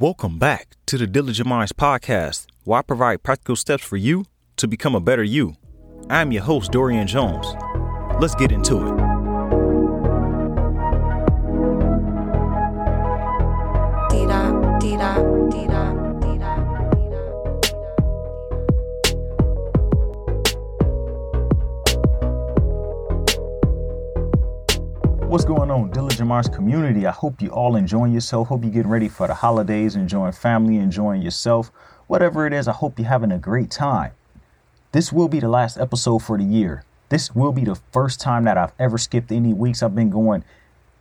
Welcome back to the Diligent Minds podcast, where I provide practical steps for you to become a better you. I'm your host, Dorian Jones. Let's get into it. What's going on, Diligent Minds community? I hope you all enjoying yourself. Hope you're getting ready for the holidays, enjoying family, enjoying yourself. Whatever it is, I hope you're having a great time. This will be the last episode for the year. This will be the first time that I've ever skipped any weeks. I've been going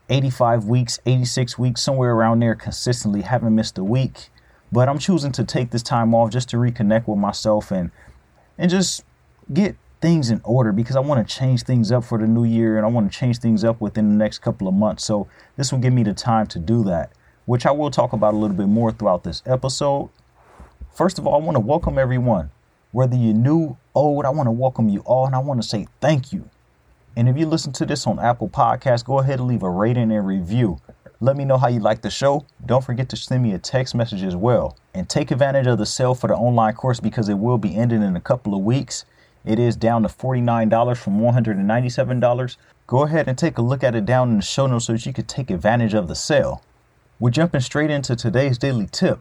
85 weeks, 86 weeks, somewhere around there consistently, haven't missed a week. But I'm choosing to take this time off just to reconnect with myself and and just get things in order because I want to change things up for the new year and I want to change things up within the next couple of months. So this will give me the time to do that, which I will talk about a little bit more throughout this episode. First of all, I want to welcome everyone. Whether you're new, old, I want to welcome you all and I want to say thank you. And if you listen to this on Apple Podcasts, go ahead and leave a rating and review. Let me know how you like the show. Don't forget to send me a text message as well. And take advantage of the sale for the online course because it will be ending in a couple of weeks. It is down to $49 from $197. Go ahead and take a look at it down in the show notes so that you can take advantage of the sale. We're jumping straight into today's daily tip.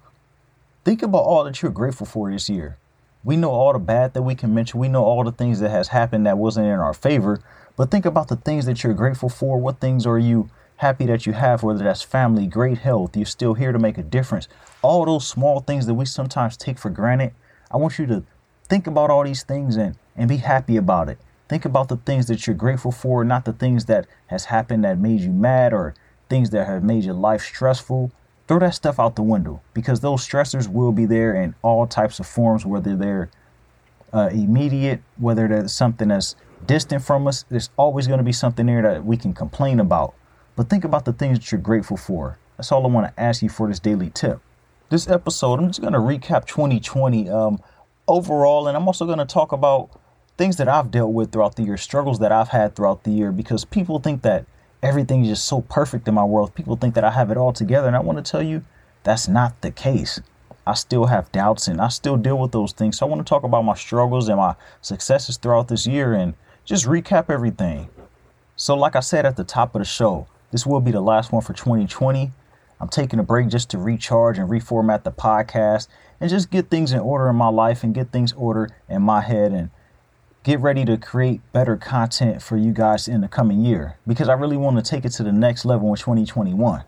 Think about all that you're grateful for this year. We know all the bad that we can mention. We know all the things that has happened that wasn't in our favor. But think about the things that you're grateful for. What things are you happy that you have? Whether that's family, great health, you're still here to make a difference. All those small things that we sometimes take for granted. I want you to think about all these things and and be happy about it. Think about the things that you're grateful for, not the things that has happened that made you mad or things that have made your life stressful. Throw that stuff out the window because those stressors will be there in all types of forms, whether they're uh, immediate, whether there's something that's distant from us. There's always going to be something there that we can complain about. But think about the things that you're grateful for. That's all I want to ask you for this daily tip. This episode, I'm just going to recap 2020 um, overall, and I'm also going to talk about things that I've dealt with throughout the year, struggles that I've had throughout the year, because people think that everything is just so perfect in my world. People think that I have it all together, and I want to tell you that's not the case. I still have doubts and I still deal with those things. So I want to talk about my struggles and my successes throughout this year and just recap everything. So, like I said at the top of the show, this will be the last one for 2020. I'm taking a break just to recharge and reformat the podcast and just get things in order in my life and get things ordered in my head and get ready to create better content for you guys in the coming year because I really want to take it to the next level in 2021.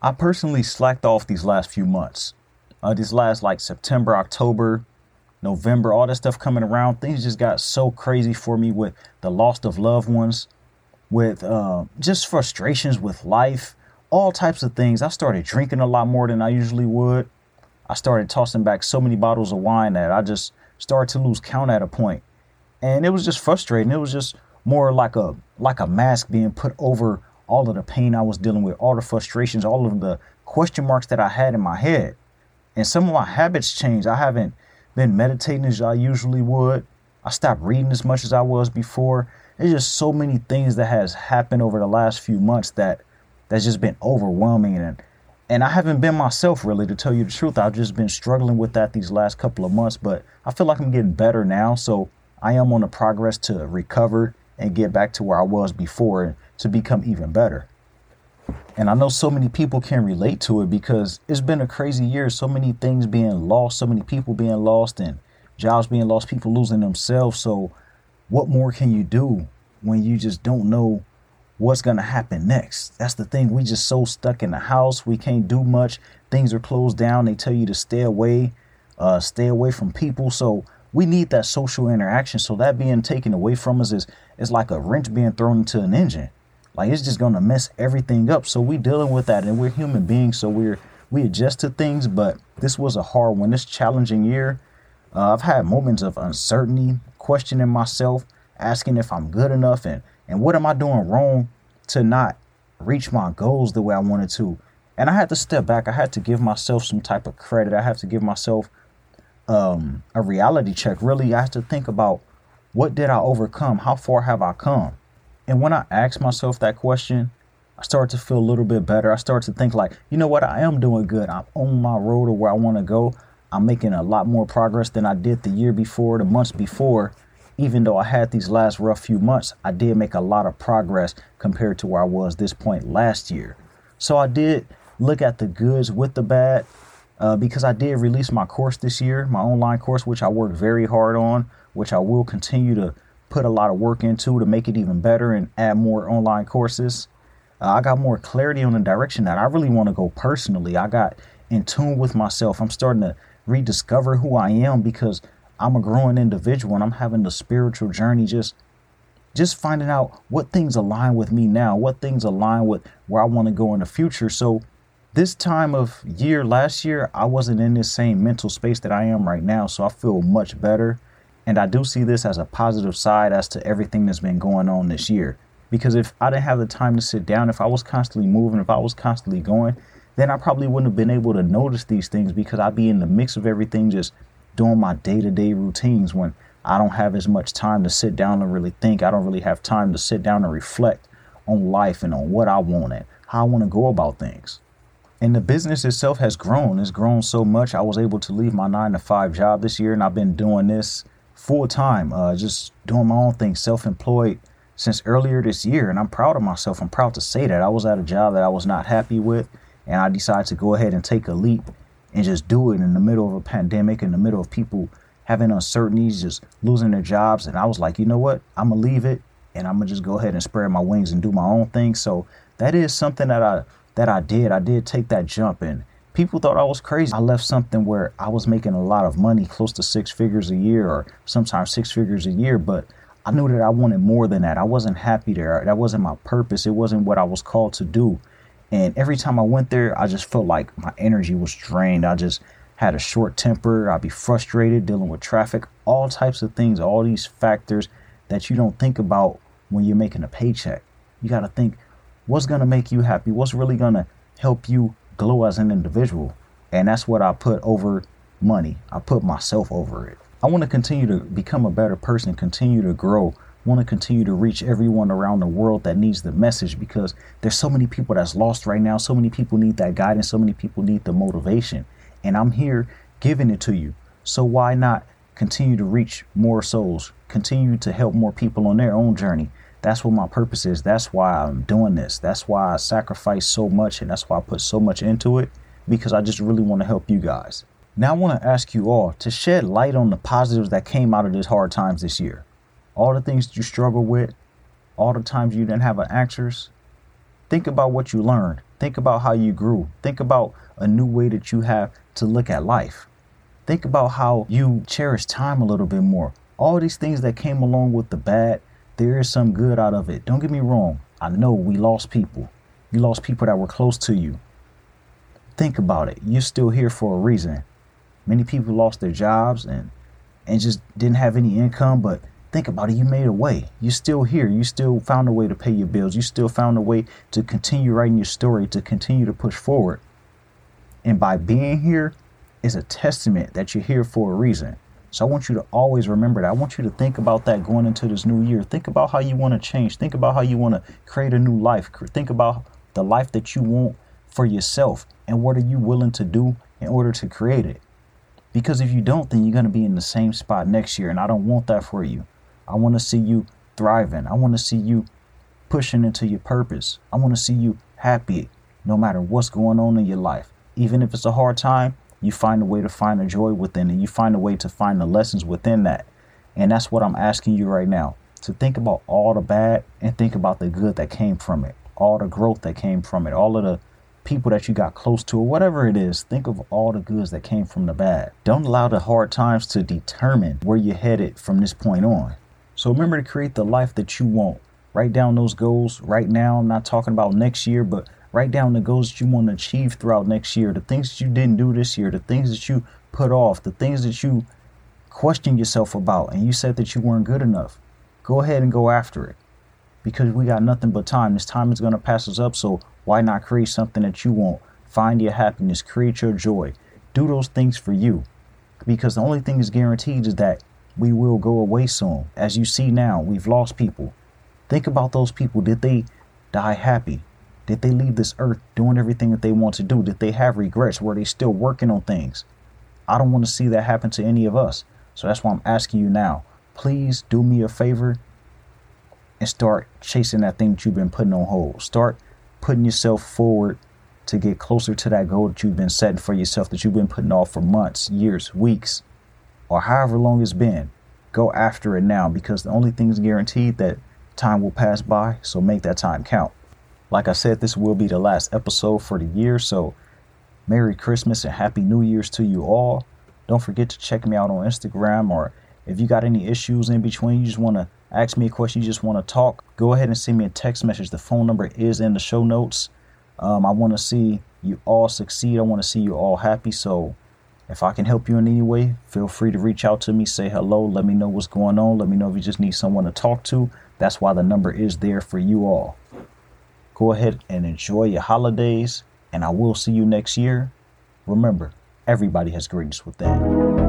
I personally slacked off these last few months. Uh, these last like September, October, November, all that stuff coming around, things just got so crazy for me with the loss of loved ones, with uh, just frustrations with life, all types of things. I started drinking a lot more than I usually would. I started tossing back so many bottles of wine that I just started to lose count at a point. And it was just frustrating. It was just more like a like a mask being put over all of the pain I was dealing with, all the frustrations, all of the question marks that I had in my head. And some of my habits changed. I haven't been meditating as I usually would. I stopped reading as much as I was before. There's just so many things that has happened over the last few months that that's just been overwhelming and and I haven't been myself really to tell you the truth. I've just been struggling with that these last couple of months, but I feel like I'm getting better now. So I am on a progress to recover and get back to where I was before to become even better. And I know so many people can relate to it because it's been a crazy year. So many things being lost, so many people being lost, and jobs being lost, people losing themselves. So, what more can you do when you just don't know what's going to happen next? That's the thing. We just so stuck in the house. We can't do much. Things are closed down. They tell you to stay away, uh, stay away from people. So, we need that social interaction. So, that being taken away from us is, is like a wrench being thrown into an engine like it's just gonna mess everything up. So we dealing with that, and we're human beings, so we're we adjust to things. But this was a hard one. This challenging year. Uh, I've had moments of uncertainty, questioning myself, asking if I'm good enough, and and what am I doing wrong to not reach my goals the way I wanted to. And I had to step back. I had to give myself some type of credit. I have to give myself um, a reality check. Really, I have to think about what did I overcome? How far have I come? And when I ask myself that question, I started to feel a little bit better. I started to think like, you know what, I am doing good. I'm on my road to where I want to go. I'm making a lot more progress than I did the year before, the months before. Even though I had these last rough few months, I did make a lot of progress compared to where I was this point last year. So I did look at the goods with the bad uh, because I did release my course this year, my online course, which I worked very hard on, which I will continue to put a lot of work into to make it even better and add more online courses. Uh, I got more clarity on the direction that I really want to go personally. I got in tune with myself. I'm starting to rediscover who I am because I'm a growing individual and I'm having the spiritual journey just just finding out what things align with me now, what things align with where I want to go in the future. So this time of year last year, I wasn't in this same mental space that I am right now, so I feel much better. And I do see this as a positive side as to everything that's been going on this year. Because if I didn't have the time to sit down, if I was constantly moving, if I was constantly going, then I probably wouldn't have been able to notice these things because I'd be in the mix of everything, just doing my day to day routines when I don't have as much time to sit down and really think. I don't really have time to sit down and reflect on life and on what I want and how I want to go about things. And the business itself has grown. It's grown so much. I was able to leave my nine to five job this year, and I've been doing this full time, uh, just doing my own thing, self employed since earlier this year. And I'm proud of myself. I'm proud to say that. I was at a job that I was not happy with and I decided to go ahead and take a leap and just do it in the middle of a pandemic, in the middle of people having uncertainties, just losing their jobs. And I was like, you know what? I'm gonna leave it and I'm gonna just go ahead and spread my wings and do my own thing. So that is something that I that I did. I did take that jump and people thought I was crazy. I left something where I was making a lot of money, close to six figures a year or sometimes six figures a year, but I knew that I wanted more than that. I wasn't happy there. That wasn't my purpose. It wasn't what I was called to do. And every time I went there, I just felt like my energy was drained. I just had a short temper. I'd be frustrated dealing with traffic, all types of things, all these factors that you don't think about when you're making a paycheck. You got to think what's going to make you happy? What's really going to help you glow as an individual? And that's what I put over money. I put myself over it. I want to continue to become a better person, continue to grow, want to continue to reach everyone around the world that needs the message because there's so many people that's lost right now. So many people need that guidance. So many people need the motivation. And I'm here giving it to you. So why not continue to reach more souls? Continue to help more people on their own journey. That's what my purpose is. That's why I'm doing this. That's why I sacrifice so much and that's why I put so much into it because I just really want to help you guys. Now I want to ask you all to shed light on the positives that came out of this hard times this year all the things that you struggle with, all the times you didn't have an answers, think about what you learned. Think about how you grew. Think about a new way that you have to look at life. Think about how you cherish time a little bit more. All these things that came along with the bad, there is some good out of it. Don't get me wrong. I know we lost people. You lost people that were close to you. Think about it. You're still here for a reason. Many people lost their jobs and and just didn't have any income, but think about it. You made a way. You're still here. You still found a way to pay your bills. You still found a way to continue writing your story, to continue to push forward. And by being here is a testament that you're here for a reason. So I want you to always remember that. I want you to think about that going into this new year. Think about how you want to change. Think about how you want to create a new life. Think about the life that you want for yourself and what are you willing to do in order to create it. Because if you don't, then you're going to be in the same spot next year. And I don't want that for you. I want to see you thriving. I want to see you pushing into your purpose. I want to see you happy no matter what's going on in your life. Even if it's a hard time, you find a way to find the joy within it. You find a way to find the lessons within that. And that's what I'm asking you right now to think about all the bad and think about the good that came from it, all the growth that came from it, all of the people that you got close to, or whatever it is. Think of all the goods that came from the bad. Don't allow the hard times to determine where you're headed from this point on. So remember to create the life that you want. Write down those goals right now. I'm not talking about next year, but write down the goals that you want to achieve throughout next year, the things that you didn't do this year, the things that you put off, the things that you question yourself about, and you said that you weren't good enough. Go ahead and go after it because we got nothing but time. This time is going to pass us up, so why not create something that you want? Find your happiness, create your joy, do those things for you because the only thing that's guaranteed is that we will go away soon. As you see now, we've lost people. Think about those people. Did they die happy? Did they leave this earth doing everything that they want to do? Did they have regrets? Were they still working on things? I don't want to see that happen to any of us. So that's why I'm asking you now. Please do me a favor and start chasing that thing that you've been putting on hold. Start putting yourself forward to get closer to that goal that you've been setting for yourself that you've been putting off for months, years, weeks, or however long it's been. Go after it now because the only thing is guaranteed that time will pass by, so make that time count. Like I said, this will be the last episode for the year, so Merry Christmas and Happy New Year's to you all. Don't forget to check me out on Instagram or if you got any issues in between, you just want to ask me a question, you just want to talk, go ahead and send me a text message. The phone number is in the show notes. Um, I want to see you all succeed. I want to see you all happy. So if I can help you in any way, feel free to reach out to me, say hello, let me know what's going on. Let me know if you just need someone to talk to. That's why the number is there for you all. Go ahead and enjoy your holidays, and I will see you next year. Remember, everybody has greatness within.